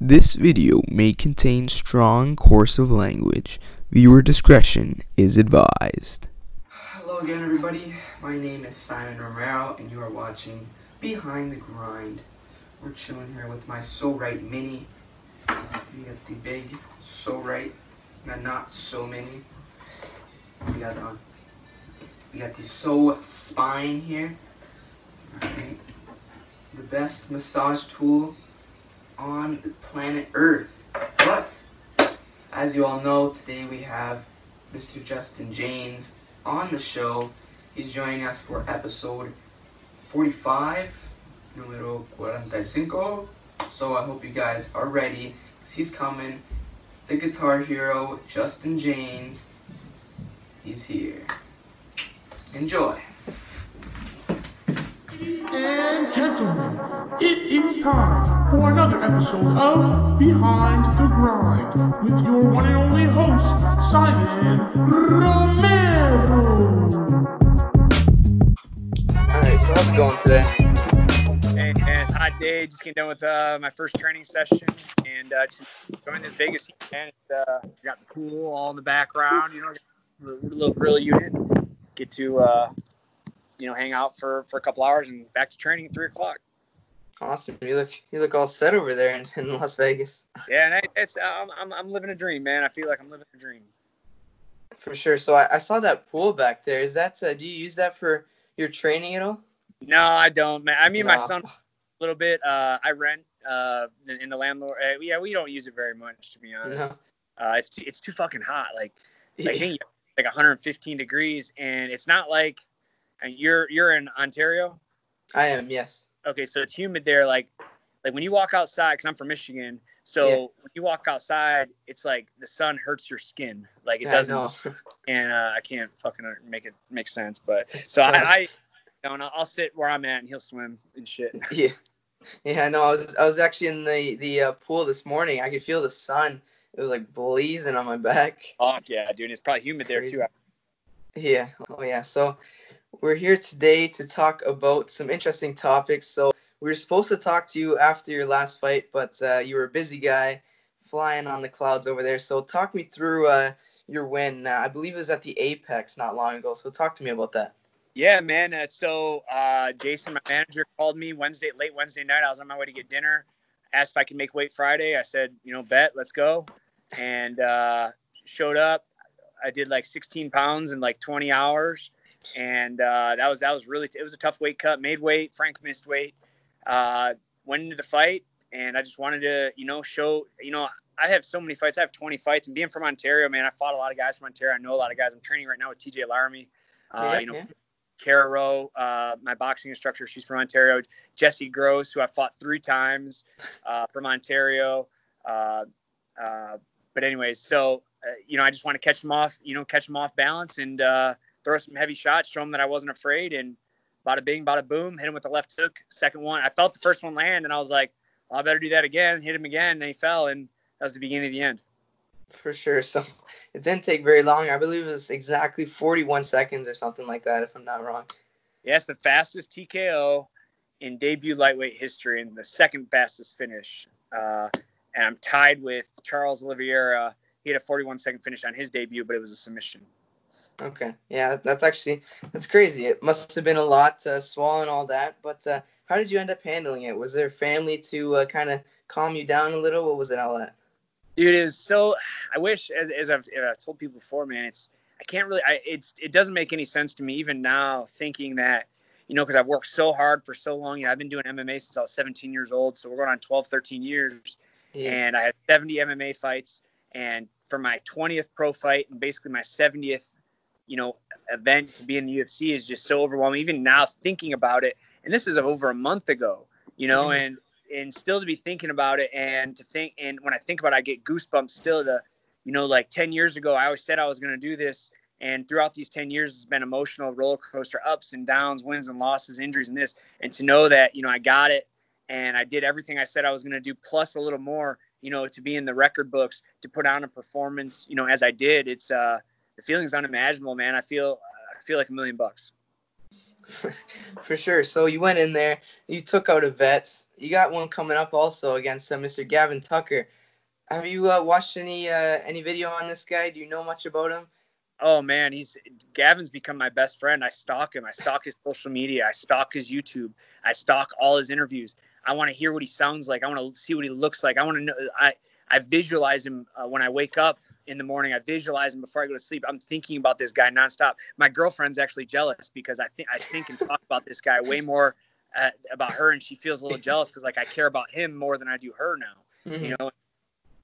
This video may contain strong coercive language. Viewer discretion is advised. Hello again, everybody. My name is Simon Romero, and you are watching Behind the Grind. We're chilling here with my So Right Mini. We got the big So Right, and not so mini. We got uh, we got the So Spine here. The best massage tool on the planet Earth. But as you all know, today we have Mr. Justin Jaynes on the show. He's joining us for episode 45, numero 45. So I hope you guys are ready. 'cause He's coming. The guitar hero, Justin Jaynes. He's here. Enjoy. and gentlemen, it is time for another episode of Behind the Grind with your one and only host, Simon Romero. Alright, so how's it going today? And, man, hot day. Just came done with uh, my first training session and uh, just enjoying this Vegas heat, man. Uh, got the pool all in the background, you know, the little grill unit. Get to, uh, you know, hang out for, for a couple hours and back to training at three o'clock. Awesome. You look you look all set over there in, in Las Vegas. Yeah, and I, it's I'm, I'm I'm living a dream, man. I feel like I'm living a dream. For sure. So I, I saw that pool back there. Is that uh, do you use that for your training at all? No, I don't, man. I mean, my son a little bit. Uh, I rent uh, in the landlord. Uh, yeah, we don't use it very much, to be honest. Uh, it's too, it's too fucking hot. Like No. I think like 115 degrees, and it's not like and you're you're in Ontario. I am, yes. Okay, so it's humid there. Like like when you walk outside, because I'm from Michigan, so Yeah. when you walk outside, it's like the sun hurts your skin. Like it I doesn't, know. and uh, I can't fucking make it make sense. But so I, I you know, and I'll sit where I'm at, and he'll swim and shit. yeah. Yeah, I know. I was I was actually in the the uh, pool this morning. I could feel the sun. It was like blazing on my back. Fuck yeah, dude. It's probably humid there too. Yeah. Oh yeah. So we're here today to talk about some interesting topics. So we were supposed to talk to you after your last fight, but uh, you were a busy guy, flying on the clouds over there. So talk me through uh, your win. Uh, I believe it was at the Apex not long ago. So talk to me about that. Yeah, man. Uh, so uh, Jason, my manager, called me Wednesday, late Wednesday night. I was on my way to get dinner. Asked if I could make weight Friday. I said, you know, bet, let's go. And uh, showed up. I did like 16 pounds in like 20 hours, and uh, that was that was really it was a tough weight cut. Made weight. Frank missed weight. Uh, went into the fight, and I just wanted to, you know, show, you know, I have so many fights. I have 20 fights, and being from Ontario, man, I fought a lot of guys from Ontario. I know a lot of guys. I'm training right now with TJ Laramie. Uh, Yeah, you know, yeah. Kara Rowe, uh, my boxing instructor, she's from Ontario. Jesse Gross, who I fought three times uh, from Ontario. Uh, uh, but anyways, so uh, you know, I just want to catch them off, you know, catch them off balance and uh, throw some heavy shots, show them that I wasn't afraid, and bada bing, bada boom, hit him with the left hook. Second one, I felt the first one land, and I was like, well, I better do that again. Hit him again, and he fell, and that was the beginning of the end. For sure. So it didn't take very long. I believe it was exactly 41 seconds or something like that, if I'm not wrong. Yes, the fastest TKO in debut lightweight history and the second fastest finish. Uh, and I'm tied with Charles Oliveira. He had a 41 second finish on his debut, but it was a submission. Okay. Yeah, that's actually that's crazy. It must have been a lot uh, swallowing all that. But uh, how did you end up handling it? Was there family to uh, kind of calm you down a little? What was it all at? Dude, it was so. I wish, as, as I've, as I've told people before, man, it's I can't really. I, it's it doesn't make any sense to me even now thinking that you know because I've worked so hard for so long. You know, I've been doing MMA since I was 17 years old, so we're going on 12, 13 years. Yeah. and I had 70 MMA fights. And for my 20th pro fight and basically my 70th, you know, event to be in the UFC is just so overwhelming. Even now thinking about it, and this is over a month ago, you know, Mhm. and and still to be thinking about it and to think and when I think about it, I get goosebumps still to, you know, like 10 years ago I always said I was going to do this. And throughout these 10 years, it's been emotional roller coaster, ups and downs, wins and losses, injuries, and this. And to know that, you know, I got it and I did everything I said I was going to do, plus a little more, you know, to be in the record books, to put on a performance, you know, as I did. It's uh, the feeling's unimaginable, man. I feel, I feel like a million bucks. For sure. So you went in there, you took out a vet. You got one coming up also against uh, Mr. Gavin Tucker. Have you uh, watched any uh, any video on this guy? Do you know much about him? Oh man, he's Gavin's become my best friend. I stalk him. I stalk his social media. I stalk his YouTube. I stalk all his interviews. I want to hear what he sounds like. I want to see what he looks like. I want to know. I I visualize him uh, when I wake up in the morning. I visualize him before I go to sleep. I'm thinking about this guy nonstop. My girlfriend's actually jealous because I think I think and talk about this guy way more uh, about her, and she feels a little jealous because like I care about him more than I do her now. Mm-hmm. You know,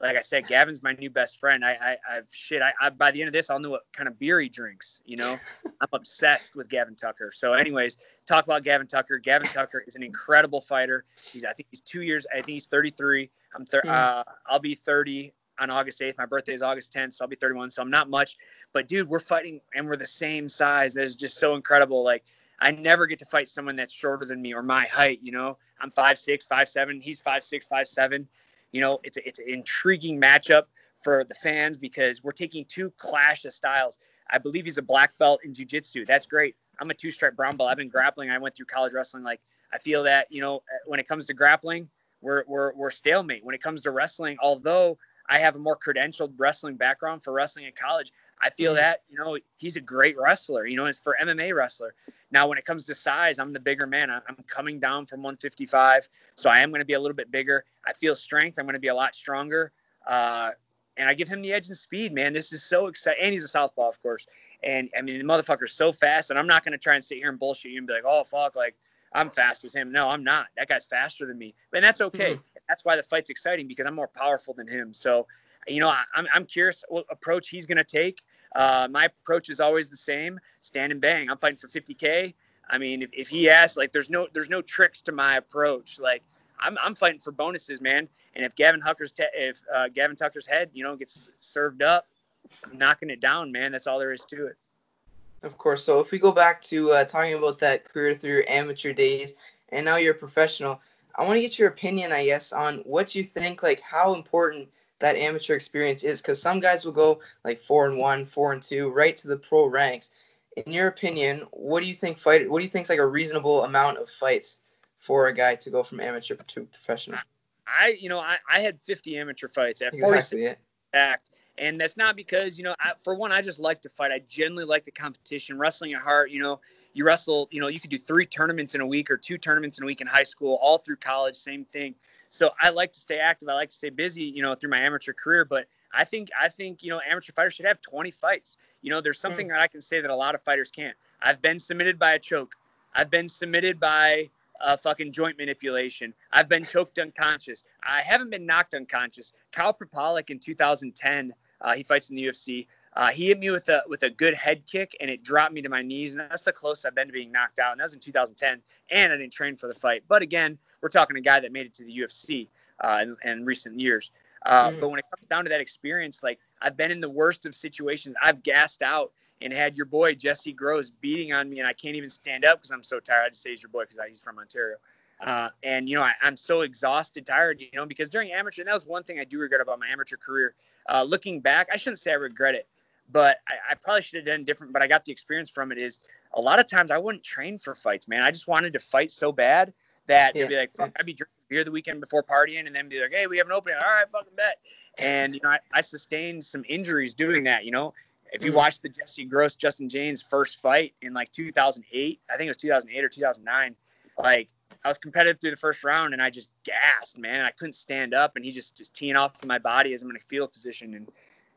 like I said, Gavin's my new best friend. I, I, I've shit. I, I, by the end of this, I'll know what kind of beer he drinks. You know, I'm obsessed with Gavin Tucker. So, anyways, talk about Gavin Tucker. Gavin Tucker is an incredible fighter. He's, I think he's two years. I think he's 33. I'm, thir- yeah. uh, I'll be 30 on August 8th. My birthday is August 10th, so I'll be 31. So I'm not much, but dude, we're fighting and we're the same size. That is just so incredible. Like I never get to fight someone that's shorter than me or my height. You know, I'm five six, five seven. He's five six, five seven you know, it's a, it's an intriguing matchup for the fans because we're taking two clash of styles. I believe he's a black belt in jiu-jitsu. That's great. I'm a two-stripe brown belt. I've been grappling. I went through college wrestling. Like I feel that you know uh, when it comes to grappling, we're we're we're stalemate. When it comes to wrestling, although I have a more credentialed wrestling background for wrestling in college, I feel mm-hmm. that you know he's a great wrestler. You know, it's for MMA wrestler. Now, when it comes to size, I'm the bigger man. I'm coming down from 155, so I am going to be a little bit bigger. I feel strength. I'm going to be a lot stronger, uh, and I give him the edge and speed. Man, this is so exciting. And he's a southpaw, of course. And I mean, the motherfucker's so fast, and I'm not going to try and sit here and bullshit you and be like, oh fuck, like I'm fast as him. No, I'm not. That guy's faster than me, and that's okay. Mm-hmm. That's why the fight's exciting because I'm more powerful than him. So, you know, I, I'm I'm curious what approach he's going to take. Uh, my approach is always the same: stand and bang. I'm fighting for 50k. I mean, if, if he asks, like, there's no there's no tricks to my approach. Like, I'm I'm fighting for bonuses, man. And if Gavin Tucker's te- if uh, Gavin Tucker's head, you know, gets served up, I'm knocking it down, man. That's all there is to it. Of course. So if we go back to uh, talking about that career through your amateur days, and now you're a professional, I want to get your opinion, I guess, on what you think, like how important that amateur experience is because some guys will go like four and one, four and two, right to the pro ranks. In your opinion, what do you think fight? What do you think is like a reasonable amount of fights for a guy to go from amateur to professional? I, you know, I, I had 50 amateur fights at exactly 46 act, and that's not because you know, I, for one, I just like to fight. I genuinely like the competition, wrestling at heart. You know, you wrestle. You know, you could do three tournaments in a week or two tournaments in a week in high school, all through college, same thing. So I like to stay active. I like to stay busy, you know, through my amateur career. But I think I think you know amateur fighters should have 20 fights. You know, there's something mm. that I can say that a lot of fighters can't. I've been submitted by a choke. I've been submitted by a fucking joint manipulation. I've been choked unconscious. I haven't been knocked unconscious. Kyle Prepolec in 2010, uh, he fights in the UFC. Uh, he hit me with a with a good head kick and it dropped me to my knees, and that's the closest I've been to being knocked out. And that was in 2010, and I didn't train for the fight. But again, we're talking a guy that made it to the UFC uh, in, in recent years. Uh, mm. But when it comes down to that experience, like I've been in the worst of situations. I've gassed out and had your boy Jesse Groves beating on me, and I can't even stand up because I'm so tired. I just say he's your boy because he's from Ontario. Uh, and you know, I, am so exhausted, tired. You know, because during amateur, and that was one thing I do regret about my amateur career. Uh, looking back, I shouldn't say I regret it but I, I probably should have done different. But I got the experience from it. Is a lot of times I wouldn't train for fights, man. I just wanted to fight so bad that yeah. it'd be like, fuck, I'd be drinking beer the weekend before partying, and then be like, hey, we have an opening. All right, fucking bet. And you know, I, I sustained some injuries doing that. You know, if you mm-hmm. watch the Jesse Gross Justin Jaynes first fight in like 2008, I think it was 2008 or 2009, like I was competitive through the first round and I just gassed, man. I couldn't stand up and he just just teeing off of my body as I'm in a field position and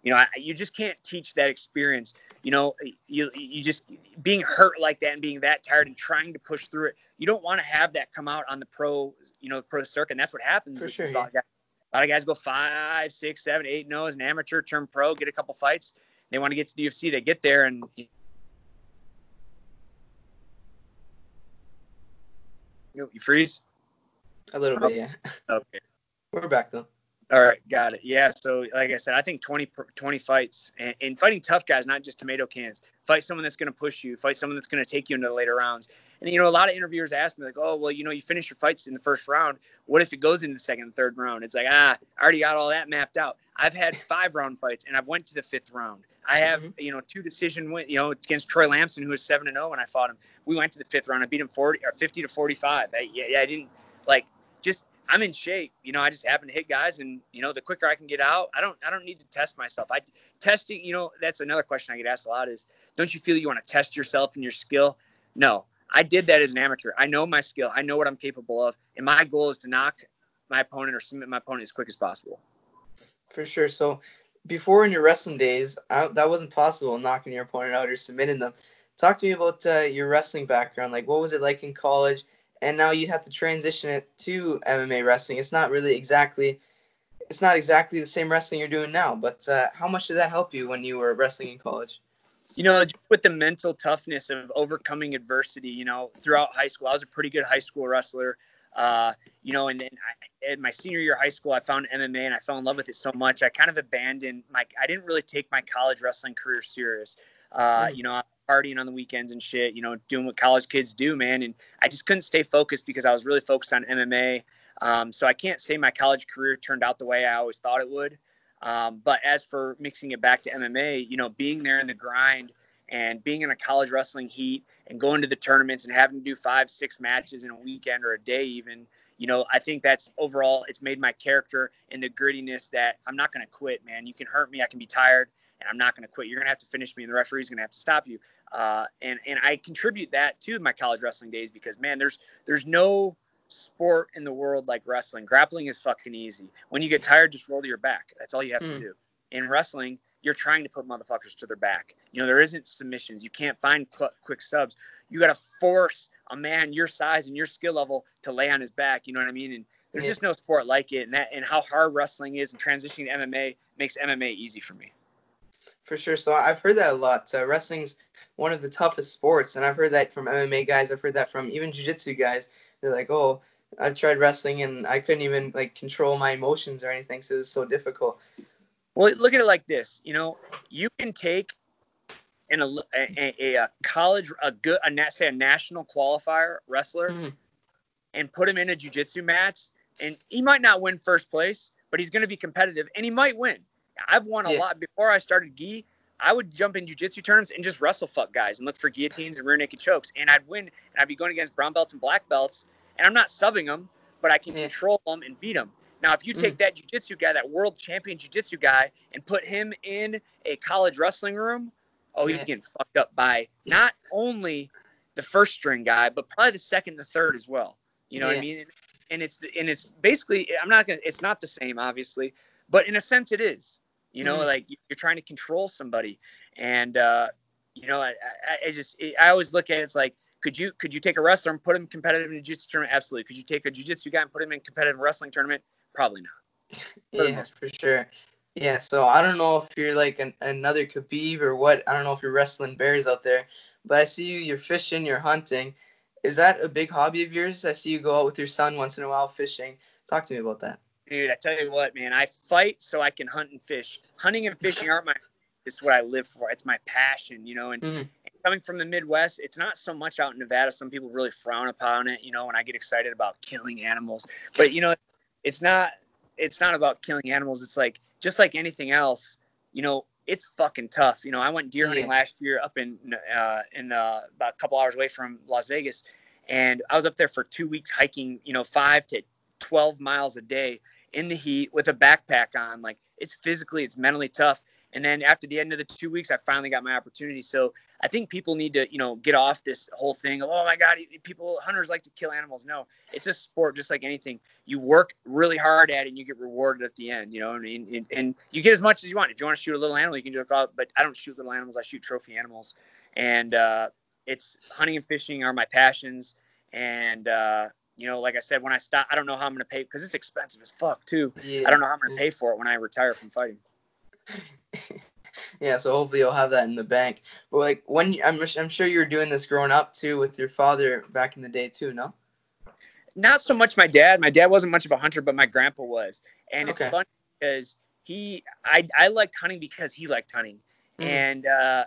you know, I, you just can't teach that experience. You know, you you just being hurt like that and being that tired and trying to push through it. You don't want to have that come out on the pro, you know, pro circuit. And that's what happens. For sure. Yeah. A lot of guys go five, six, seven, eight, no as an amateur, turn pro, get a couple fights. They want to get to the UFC. They get there and. You, you freeze? A little bit, yeah. Okay. We're back though. All right, got it. Yeah, so like I said, I think 20, 20 fights and, and fighting tough guys, not just tomato cans. Fight someone that's going to push you. Fight someone that's going to take you into the later rounds. And you know, a lot of interviewers ask me like, "Oh, well, you know, you finish your fights in the first round. What if it goes into the second and third round?" It's like, ah, I already got all that mapped out. I've had five round fights and I've went to the fifth round. I have, Mhm. you know, two decision win, you know, against Troy Lamson, who was seven and zero when I fought him. We went to the fifth round. I beat him forty or fifty to forty five. I, yeah, I didn't like just. I'm in shape, you know. I just happen to hit guys, and you know, the quicker I can get out, I don't, I don't need to test myself. I testing, you know, that's another question I get asked a lot is, don't you feel you want to test yourself and your skill? No, I did that as an amateur. I know my skill. I know what I'm capable of, and my goal is to knock my opponent or submit my opponent as quick as possible. For sure. So before in your wrestling days, I, that wasn't possible, knocking your opponent out or submitting them. Talk to me about uh, your wrestling background. Like, what was it like in college? And now you'd have to transition it to MMA wrestling. It's not really exactly, it's not exactly the same wrestling you're doing now. But uh, how much did that help you when you were wrestling in college? you know, with the mental toughness of overcoming adversity, you know, throughout high school, I was a pretty good high school wrestler. Uh, you know, and then I, in my senior year of high school, I found MMA and I fell in love with it so much. I kind of abandoned my, I didn't really take my college wrestling career serious. Uh, Mm. you know, partying on the weekends and shit, you know, doing what college kids do, man. And I just couldn't stay focused because I was really focused on MMA. Um, so I can't say my college career turned out the way I always thought it would. Um, but as for mixing it back to MMA, you know, being there in the grind and being in a college wrestling heat and going to the tournaments and having to do five, six matches in a weekend or a day, even, you know, I think that's overall, it's made my character and the grittiness that I'm not going to quit, man. You can hurt me, I can be tired, and I'm not going to quit. You're going to have to finish me, and the referee's going to have to stop you. Uh, and and I contribute that to my college wrestling days because man, there's there's no sport in the world like wrestling. Grappling is fucking easy. When you get tired, just roll to your back. That's all you have to Hmm. do. In wrestling, you're trying to put motherfuckers to their back. You know, there isn't submissions. You can't find qu- quick subs. You got to force a man your size and your skill level to lay on his back. You know what I mean? And there's Yeah. just no sport like it. And that and how hard wrestling is and transitioning to MMA makes MMA easy for me. For sure. So I've heard that a lot. Wrestling's one of the toughest sports, and I've heard that from MMA guys. I've heard that from even jiu-jitsu guys. They're like, "Oh, I've tried wrestling and I couldn't even like control my emotions or anything, so it was so difficult." Well, look at it like this. You know, you can take in a, a, a college, a good, a say a national qualifier wrestler, Mhm. and put him in a jujitsu match, and he might not win first place, but he's going to be competitive, and he might win. I've won a Yeah. lot before I started gi. I would jump in jujitsu tournaments and just wrestle fuck guys and look for guillotines and rear naked chokes, and I'd win, and I'd be going against brown belts and black belts, and I'm not subbing them, but I can Yeah. control them and beat them. Now, if you take that jujitsu guy, that world champion jujitsu guy, and put him in a college wrestling room, oh, he's Yeah. getting fucked up by not only the first string guy, but probably the second the third as well. You know what I mean? And it's and it's basically I'm not gonna it's not the same obviously, but in a sense it is. You know, Mhm. like you're trying to control somebody, and uh, you know, I, I, I just I always look at it, it's like could you could you take a wrestler and put him competitive in a jiu-jitsu tournament? Absolutely. Could you take a jiu-jitsu guy and put him in competitive wrestling tournament? Probably not. Yeah, for sure. Yeah, so I don't know if you're like an, another Khabib or what. I don't know if you're wrestling bears out there, but I see you. You're fishing. You're hunting. Is that a big hobby of yours? I see you go out with your son once in a while fishing. Talk to me about that. Dude, I tell you what, man, I fight so I can hunt and fish. Hunting and fishing aren't my it's what I live for. It's my passion, you know, and Mhm. coming from the Midwest, it's not so much out in Nevada. Some people really frown upon it, you know, when I get excited about killing animals. But you know, it's not it's not about killing animals. It's like just like anything else, you know, it's fucking tough. You know, I went deer hunting Yeah. last year up in uh in uh, about a couple hours away from Las Vegas and I was up there for 2 weeks hiking, you know, 5 to 12 miles a day in the heat with a backpack on. Like it's physically, it's mentally tough. And then after the end of the two weeks, I finally got my opportunity. So I think people need to, you know, get off this whole thing. Of, oh my God, people, hunters like to kill animals. No, it's a sport just like anything. You work really hard at it and you get rewarded at the end, you know, and, and, and you get as much as you want. If you want to shoot a little animal, you can do it. But I don't shoot little animals. I shoot trophy animals. And uh, it's hunting and fishing are my passions. And, uh, you know, like I said, when I stop, I don't know how I'm going to pay because it's expensive as fuck too. Yeah. I don't know how I'm going to pay for it when I retire from fighting. yeah, so hopefully you'll have that in the bank. But like when you, I'm, I'm sure you were doing this growing up too with your father back in the day too, no? Not so much my dad. My dad wasn't much of a hunter, but my grandpa was. And it's funny because he, I, I liked hunting because he liked hunting. Mhm. And uh,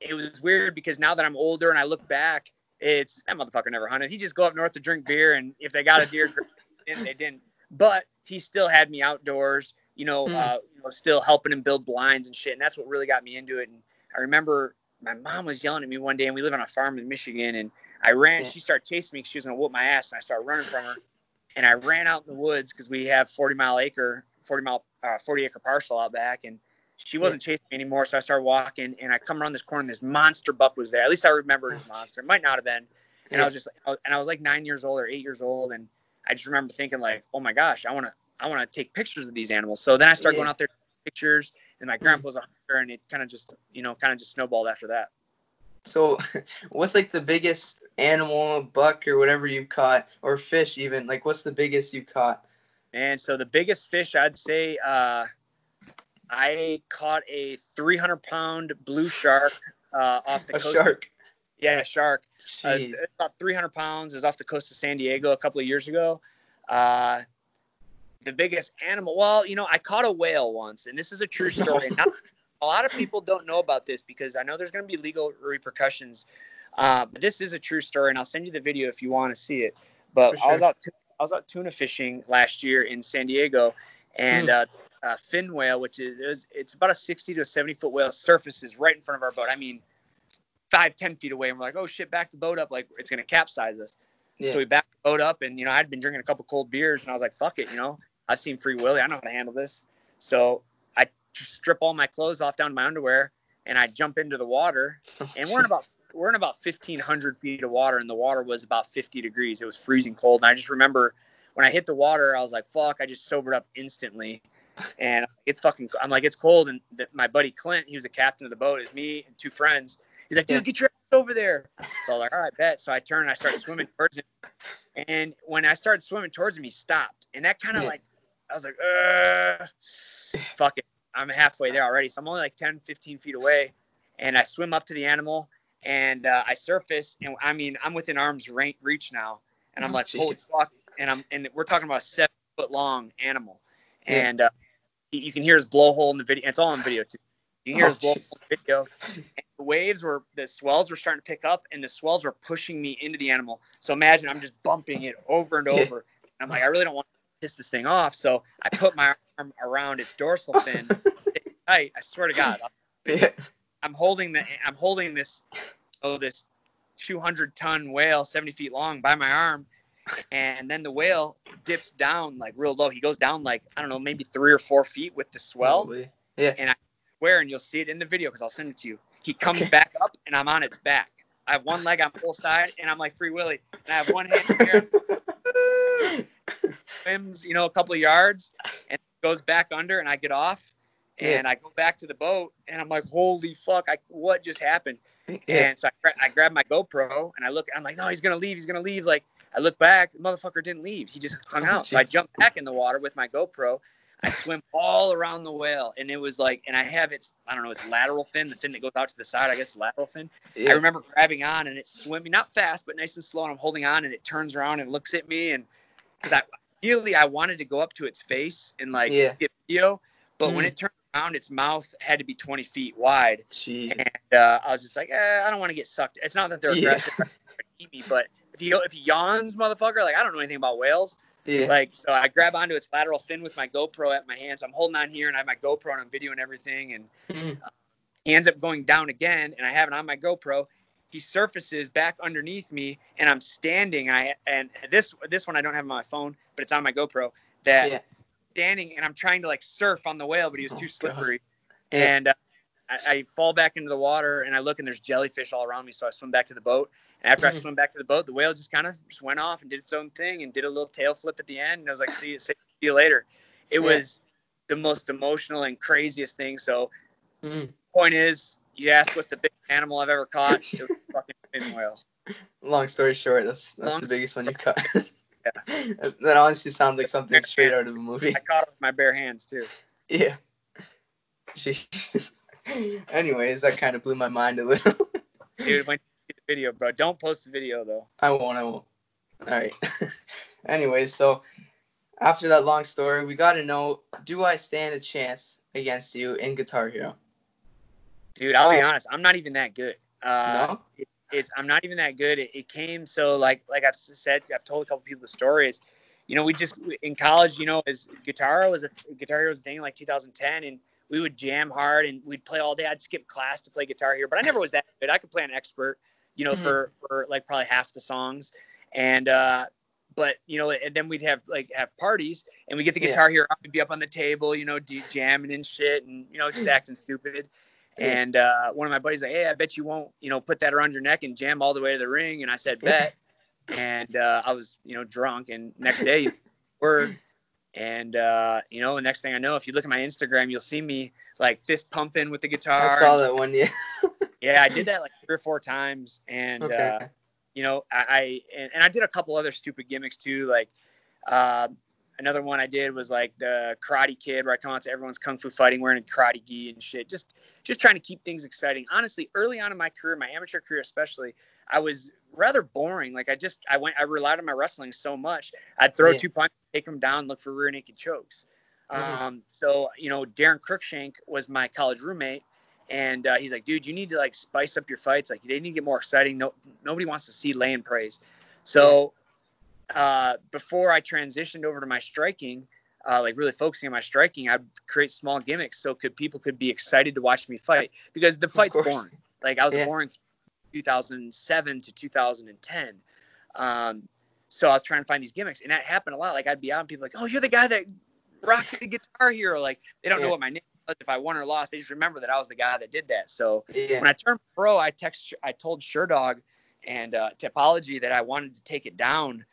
it was weird because now that I'm older and I look back, it's that motherfucker never hunted. He just go up north to drink beer, and if they got a deer. If they didn't. But he still had me outdoors, you know, Hmm. uh, you know, still helping him build blinds and shit. And that's what really got me into it. And I remember my mom was yelling at me one day, and we live on a farm in Michigan, and I ran. Yeah. She started chasing me 'cause she was gonna whoop my ass, and I started running from her. And I ran out in the woods because we have 40 mile acre, 40 mile, uh, 40 acre parcel out back, and she wasn't chasing me anymore. So I started walking, and I come around this corner, and this monster buck was there. At least I remember his monster. It might not have been. And I was just, I was- and I was like nine years old or eight years old, and I just remember thinking like, oh my gosh, I want to, I want to take pictures of these animals. So then I started Yeah. going out there taking pictures, and my grandpa was a hunter, and it kind of just, you know, kind of just snowballed after that. So, what's like the biggest animal, buck or whatever you've caught, or fish even? Like, what's the biggest you've caught? And so the biggest fish I'd say, uh, I caught a 300 pound blue shark uh, off the A coast. shark. Yeah, a shark. Uh, it's about 300 pounds. It was off the coast of San Diego a couple of years ago. Uh, the biggest animal. Well, you know, I caught a whale once, and this is a true story. Not, a lot of people don't know about this because I know there's going to be legal repercussions. Uh, but this is a true story, and I'll send you the video if you want to see it. But For I was out I was out tuna fishing last year in San Diego, and Hmm. uh, a fin whale, which is is- it's about a 60 to a 70 foot whale, surfaces right in front of our boat. I mean, five ten feet away, and we're like, oh shit, back the boat up, like it's gonna capsize us. Yeah. So we backed the boat up, and you know I'd been drinking a couple cold beers, and I was like, fuck it, you know, I've seen Free Willy, I know how to handle this. So I just strip all my clothes off down to my underwear, and I jump into the water, and we're in about we're in about 1500 feet of water, and the water was about 50 degrees. It was freezing cold, and I just remember when I hit the water, I was like, fuck, I just sobered up instantly. And it's fucking, I'm like, it's cold. And th- my buddy Clint, he was the captain of the boat, is me and two friends. He's like, dude, get your ass over there. So I was like, all right, bet. So I turned and I started swimming towards him. And when I started swimming towards him, he stopped. And that kind of like, I was like, uh, fuck it. I'm halfway there already. So I'm only like 10, 15 feet away. And I swim up to the animal and uh, I surface. And I mean, I'm within arm's reach now. And I'm Oh, like, holy fuck. And I'm, and we're talking about a seven foot long animal. Yeah. And uh, you can hear his blowhole in the video. It's all on video too. You can hear Oh, his blowhole in the video. And the waves were, the swells were starting to pick up, and the swells were pushing me into the animal. So imagine I'm just bumping it over and Yeah. over. And I'm like, I really don't want to piss this thing off. So I put my arm around its dorsal fin, tight. I swear to God. I'm holding the, I'm holding this, oh, this 200 ton whale, 70 feet long, by my arm. And then the whale dips down like real low. He goes down like I don't know, maybe three or four feet with the swell. Probably. Yeah. Where and you'll see it in the video because I'll send it to you. He comes Okay. back up and I'm on its back. I have one leg on full side and I'm like Free Willy. And I have one hand here, swims, you know, a couple of yards and goes back under and I get off and I go back to the boat and I'm like, holy fuck, I, what just happened? yeah. And so I, I grab my GoPro and I look. I'm like, no, he's gonna leave. He's gonna leave. Like I look back, the motherfucker didn't leave. He just hung Oh, out. So I jump back in the water with my GoPro. I swim all around the whale, and it was like, and I have its, I don't know, its lateral fin, the fin that goes out to the side. I guess lateral fin. I remember grabbing on, and it's swimming not fast, but nice and slow. And I'm holding on, and it turns around and looks at me, and because I really I wanted to go up to its face and like Yeah. get video, but when Mm. it turned around, its mouth had to be 20 feet wide. Jeez. And uh, I was just like, eh, I don't want to get sucked. It's not that they're Yeah. aggressive, to eat me, but if he if he yawns, motherfucker, like I don't know anything about whales. Yeah. Like so, I grab onto its lateral fin with my GoPro at my hand. So I'm holding on here, and I have my GoPro and I'm videoing everything. And Mm. he ends up going down again, and I have it on my GoPro. He surfaces back underneath me, and I'm standing. I and this this one I don't have on my phone, but it's on my GoPro. That Yeah. standing, and I'm trying to like surf on the whale, but he was Oh, too slippery Yeah. and uh, I, I fall back into the water and I look and there's jellyfish all around me, so I swim back to the boat. And after I Mhm. swim back to the boat, the whale just kind of just went off and did its own thing and did a little tail flip at the end. And I was like, see, see you later. It Yeah. was the most emotional and craziest thing. So Mm. point is, you ask what's the biggest animal I've ever caught? It was a fucking fin whale. Long story short, that's that's Long the biggest one you cut. Yeah. that honestly sounds like something straight out of a movie. I caught it with my bare hands too. Yeah. Jeez. Anyways, that kind of blew my mind a little. Dude, when you see the video, bro, don't post the video though. I won't. I won't. All right. Anyways, so after that long story, we got to know: Do I stand a chance against you in Guitar Hero? Dude, I'll be honest, I'm not even that good. Uh, no. it's I'm not even that good. It, it came so like like I've said, I've told a couple people the stories. you know, we just in college, you know, as guitar was a guitar was a thing in like 2010, and we would jam hard and we'd play all day. I'd skip class to play guitar here, but I never was that good. I could play an expert, you know, Mhm. for for like probably half the songs, and uh, but you know, and then we'd have like have parties, and we get the Yeah. guitar hero, we'd be up on the table, you know, d- jamming and shit, and you know, just acting stupid. And uh, one of my buddies like, hey, I bet you won't, you know, put that around your neck and jam all the way to the ring. And I said, bet. and uh, I was, you know, drunk. And next day, word. And uh, you know, the next thing I know, if you look at my Instagram, you'll see me like fist pumping with the guitar. I saw that one. Yeah. Yeah, I did that like three or four times, and Okay. uh, you know, I, I and, and I did a couple other stupid gimmicks too. Like uh, another one I did was like the Karate Kid, where I come out to everyone's kung fu fighting wearing a karate gi and shit. Just just trying to keep things exciting. Honestly, early on in my career, my amateur career especially, I was rather boring. Like I just I went I relied on my wrestling so much. I'd throw Yeah. two punches, take them down, look for rear naked chokes. Mhm. Um, so you know, Darren Cruikshank was my college roommate, and uh, he's like, dude, you need to like spice up your fights. Like they need to get more exciting. No, nobody wants to see lay and praise. So uh, before I transitioned over to my striking, uh, like really focusing on my striking, I'd create small gimmicks so could people could be excited to watch me fight because the fight's boring. Like I was Yeah. boring 2007 to 2010. Um, so I was trying to find these gimmicks, and that happened a lot. Like I'd be out, and people like, "Oh, you're the guy that rocked the guitar hero." Like they don't Yeah. know what my name was. If I won or lost, they just remember that I was the guy that did that. So Yeah. when I turned pro, I text, I told Sherdog and uh, Tapology that I wanted to take it down,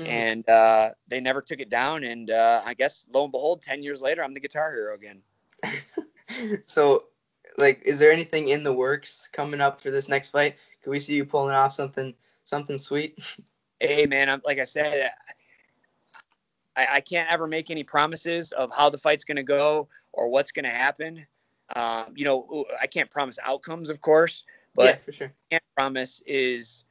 Mhm. and uh, they never took it down. And uh, I guess lo and behold, ten years later, I'm the guitar hero again. so, like, is there anything in the works coming up for this next fight? Can we see you pulling off something something sweet? Hey man, I'm, like I said, I, I can't ever make any promises of how the fight's going to go or what's going to happen. Um, you know, I can't promise outcomes, of course, but yeah, for sure. I can't promise is,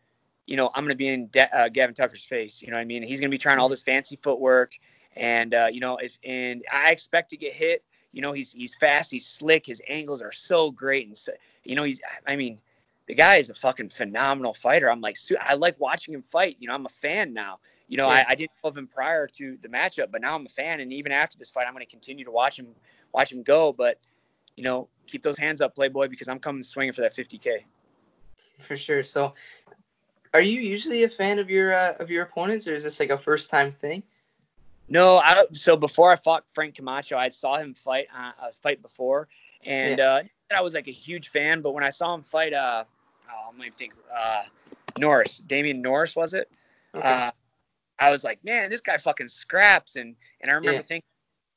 you know, I'm going to be in De- uh, Gavin Tucker's face. You know what I mean? He's going to be trying all this fancy footwork, and uh, you know, if, and I expect to get hit. You know, he's he's fast, he's slick, his angles are so great, and so, you know, he's. I mean, the guy is a fucking phenomenal fighter. I'm like, I like watching him fight. You know, I'm a fan now. You know, Yeah. I, I didn't love him prior to the matchup, but now I'm a fan, and even after this fight, I'm going to continue to watch him, watch him go. But you know, keep those hands up, Playboy, because I'm coming swinging for that 50k. For sure. So, are you usually a fan of your uh, of your opponents, or is this like a first time thing? No, I so before I fought Frank Camacho, I saw him fight uh, uh, fight before, and uh, I was like a huge fan. But when I saw him fight, uh, oh, I'm gonna think uh, Norris, Damian Norris was it? Okay. Uh, I was like, man, this guy fucking scraps, and and I remember Yeah. thinking,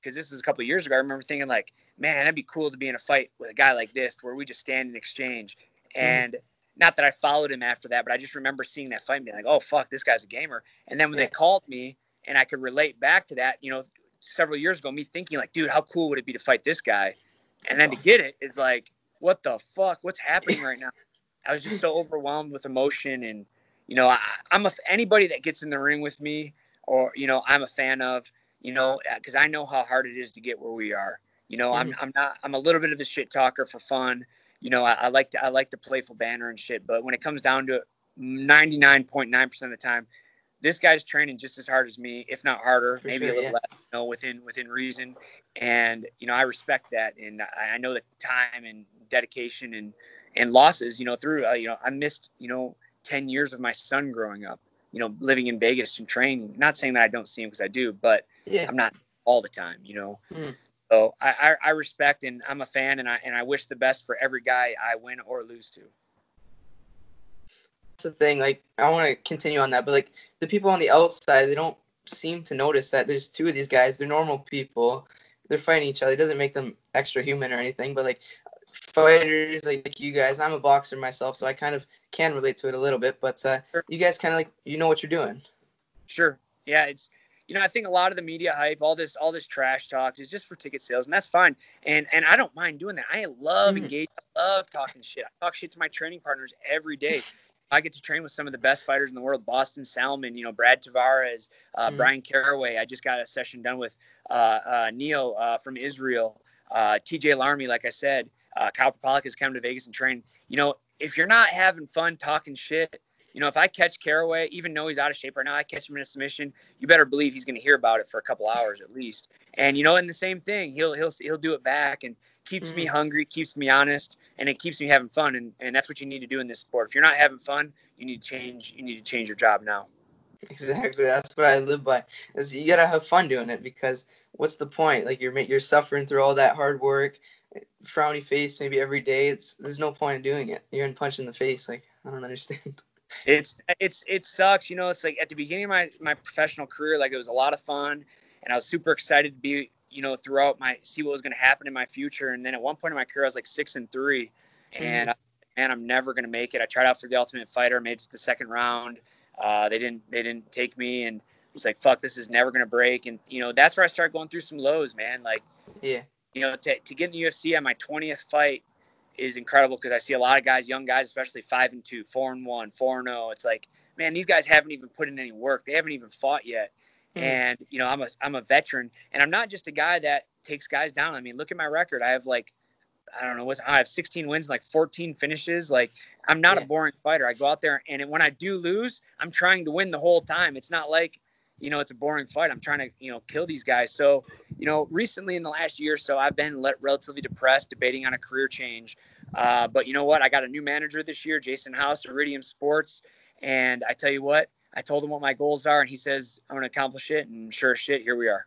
because this was a couple of years ago, I remember thinking like, man, that'd be cool to be in a fight with a guy like this, where we just stand and exchange. Mm-hmm. Not that I followed him after that, but I just remember seeing that fight and being like, oh fuck, this guy's a gamer. And then when Yeah. they called me, and I could relate back to that, you know, several years ago, me thinking like, dude, how cool would it be to fight this guy? And then That's to get it is like, what the fuck? What's happening right now? I was just so overwhelmed with emotion, and you know, I, I'm a anybody that gets in the ring with me, or you know, I'm a fan of, you know, uh, because I know how hard it is to get where we are. You know, I'm mm-hmm. I'm not I'm a little bit of a shit talker for fun. You know, I, I like to I like the playful banner and shit, but when it comes down to it, 99.9% of the time, this guy's training just as hard as me, if not harder, For maybe sure, a little yeah. less, you know, within within reason. And you know, I respect that, and I, I know the time and dedication and and losses. You know, through uh, you know, I missed you know 10 years of my son growing up. You know, living in Vegas and training. Not saying that I don't see him because I do, but yeah. I'm not all the time. You know. Mm. So I, I, I respect and I'm a fan and I and I wish the best for every guy I win or lose to. That's the thing. Like, I want to continue on that, but like the people on the outside, they don't seem to notice that there's two of these guys. They're normal people. They're fighting each other. It doesn't make them extra human or anything, but like fighters like, like you guys, I'm a boxer myself, so I kind of can relate to it a little bit. But uh, you guys kind of like you know what you're doing. Sure. Yeah, it's you know, I think a lot of the media hype, all this all this trash talk is just for ticket sales, and that's fine. And and I don't mind doing that. I love Mhm. engaging. I love talking shit. I talk shit to my training partners every day. I get to train with some of the best fighters in the world, Boston Salmon, you know, Brad Tavares, uh, Mhm. Brian Caraway. I just got a session done with uh, uh, Neo uh, from Israel, uh, TJ Laramie, like I said. Uh, Kyle Pollock has come to Vegas and trained. You know, if you're not having fun talking shit, you know, if I catch Caraway, even though he's out of shape right now, I catch him in a submission, you better believe he's going to hear about it for a couple hours at least. And you know, in the same thing, he'll he'll he'll do it back and keeps mm-hmm. me hungry, keeps me honest, and it keeps me having fun. And and that's what you need to do in this sport. If you're not having fun, you need to change. You need to change your job now. Exactly. That's what I live by. Is you gotta have fun doing it because what's the point? Like you're you're suffering through all that hard work, frowny face maybe every day. It's there's no point in doing it. You're in punch in the face. Like I don't understand. It's it's it sucks. You know, it's like at the beginning of my my professional career, like it was a lot of fun, and I was super excited to be you know throughout my see what was going to happen in my future. And then at one point in my career, I was like six and three, and mm-hmm. man, I'm never going to make it. I tried out for the Ultimate Fighter, made it to the second round uh, they didn't they didn't take me, and I was like, fuck, this is never gonna break. And you know, that's where I started going through some lows, man. Like, yeah, you know, to to get in the UFC on my 20th fight is incredible because I see a lot of guys, young guys, especially five and two, four and one, four and zero. Oh. It's like, man, these guys haven't even put in any work. They haven't even fought yet. Mm. And you know, I'm a I'm a veteran, and I'm not just a guy that takes guys down. I mean, look at my record. I have like I don't know what's I have 16 wins, like 14 finishes. Like I'm not yeah. a boring fighter. I go out there and when I do lose, I'm trying to win the whole time. It's not like you know it's a boring fight. I'm trying to you know kill these guys. So you know recently in the last year or so, I've been let, relatively depressed, debating on a career change. Uh, but you know what? I got a new manager this year, Jason House, Iridium Sports, and I tell you what, I told him what my goals are, and he says I'm going to accomplish it. And sure as shit, here we are.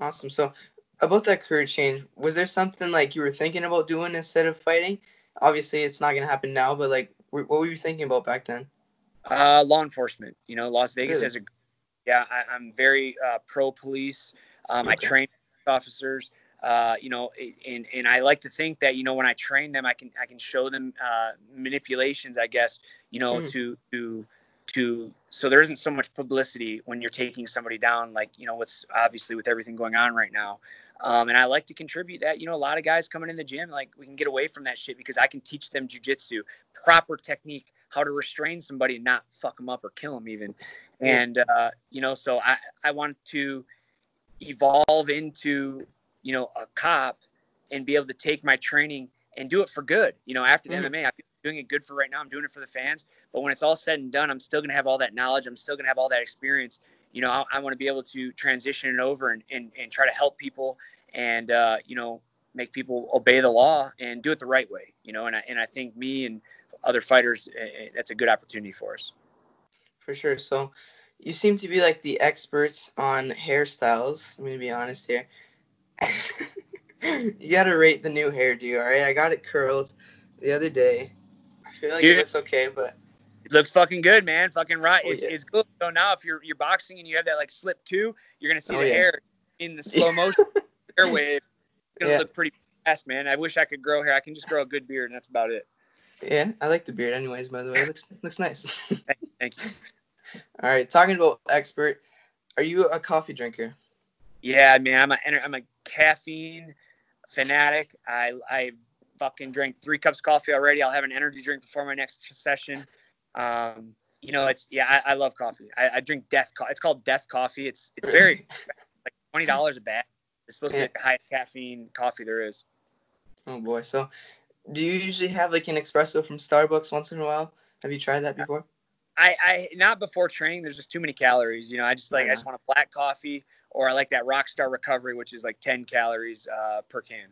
Awesome. So about that career change, was there something like you were thinking about doing instead of fighting? Obviously, it's not gonna happen now, but like, what were you thinking about back then? Uh, law enforcement. You know, Las Vegas really? has a yeah. I, am very uh, pro police. Um, okay. I train officers. Uh, you know, and and I like to think that you know when I train them, I can I can show them uh, manipulations, I guess, you know, mm. to to to so there isn't so much publicity when you're taking somebody down like you know what's obviously with everything going on right now um, and i like to contribute that you know a lot of guys coming in the gym like we can get away from that shit because i can teach them jujitsu proper technique how to restrain somebody and not fuck them up or kill them even and uh, you know so i i want to evolve into you know a cop and be able to take my training and do it for good you know after the mm. mma i feel doing it good for right now. I'm doing it for the fans. But when it's all said and done, I'm still going to have all that knowledge. I'm still going to have all that experience. You know, I, I want to be able to transition it over and, and, and try to help people and, uh, you know, make people obey the law and do it the right way, you know, and I, and I think me and other fighters, uh, that's a good opportunity for us. For sure. So you seem to be like the experts on hairstyles. I'm to be honest here. you got to rate the new hairdo, all right? I got it curled the other day I feel like Dude, it looks okay, but it looks fucking good, man. Fucking right. Oh, it's yeah. it's good. So now if you're you're boxing and you have that like slip too, you're gonna see oh, the yeah. hair in the slow motion hair wave. It's gonna yeah. look pretty fast, man. I wish I could grow hair. I can just grow a good beard and that's about it. Yeah, I like the beard anyways, by the way. It looks looks nice. Thank you. All right, talking about expert, are you a coffee drinker? Yeah, man, I'm a I'm a caffeine fanatic. I I fucking drink three cups of coffee already. I'll have an energy drink before my next session. Um, you know, it's yeah, I, I love coffee. I, I drink death. Co- it's called death coffee. It's it's very like twenty dollars a bag. It's supposed to be the highest caffeine coffee there is. Oh boy. So, do you usually have like an espresso from Starbucks once in a while? Have you tried that before? I, I not before training. There's just too many calories. You know, I just like yeah. I just want a black coffee, or I like that Rockstar Recovery, which is like 10 calories uh, per can.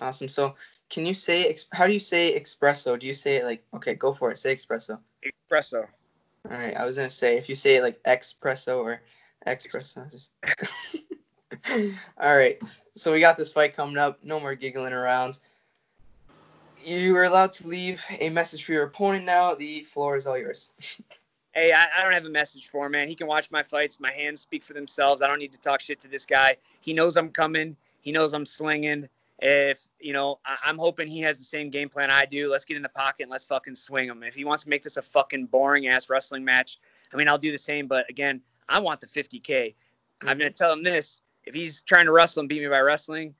Awesome. So, can you say how do you say espresso? Do you say it like okay, go for it. Say espresso. Espresso. All right, I was gonna say if you say it like espresso or espresso, just. All right, so we got this fight coming up. No more giggling around. You are allowed to leave a message for your opponent now. The floor is all yours. hey, I, I, don't have a message for him, man. He can watch my fights. My hands speak for themselves. I don't need to talk shit to this guy. He knows I'm coming. He knows I'm slinging. If you know, I, am hoping he has the same game plan I do. Let's get in the pocket and let's fucking swing him. If he wants to make this a fucking boring ass wrestling match, I mean, I'll do the same. But again, I want the 50k. Mm-hmm. I'm gonna tell him this: if he's trying to wrestle and beat me by wrestling,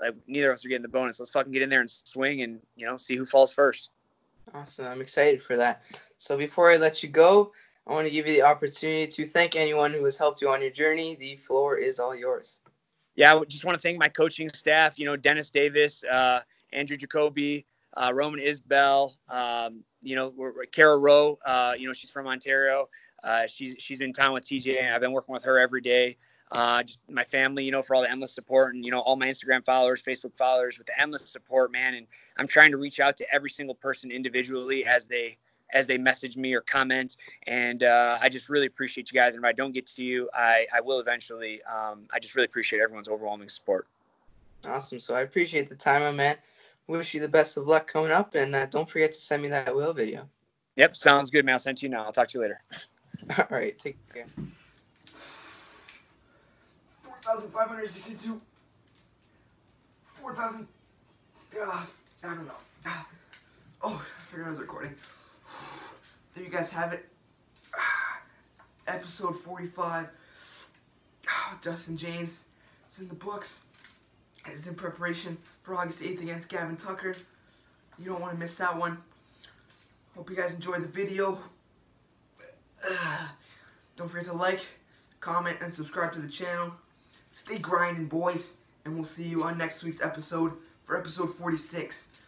like neither of us are getting the bonus. Let's fucking get in there and swing and you know see who falls first. Awesome. I'm excited for that. So before I let you go, I want to give you the opportunity to thank anyone who has helped you on your journey. The floor is all yours yeah, I just want to thank my coaching staff. You know, Dennis Davis, uh, Andrew Jacoby, uh, Roman Isbell, um, you know, Kara Rowe, uh, you know, she's from Ontario. Uh, she's she's been in town with TJ, and I've been working with her every day. Uh, just my family, you know, for all the endless support, and you know, all my Instagram followers, Facebook followers, with the endless support, man. And I'm trying to reach out to every single person individually as they as they message me or comment. And uh, I just really appreciate you guys. And if I don't get to you, I, I will eventually. Um, I just really appreciate everyone's overwhelming support. Awesome. So I appreciate the time, my man. Wish you the best of luck coming up, and uh, don't forget to send me that whale video. Yep, sounds good, man. I'll send to you now. I'll talk to you later. All right, take care. 4,562. 4,000. Uh, I don't know. Oh, I figured I was recording. There you guys have it. Episode 45. Oh, Justin Jaynes. It's in the books. It's in preparation for August 8th against Gavin Tucker. You don't want to miss that one. Hope you guys enjoyed the video. Don't forget to like, comment, and subscribe to the channel. Stay grinding, boys, and we'll see you on next week's episode for episode 46.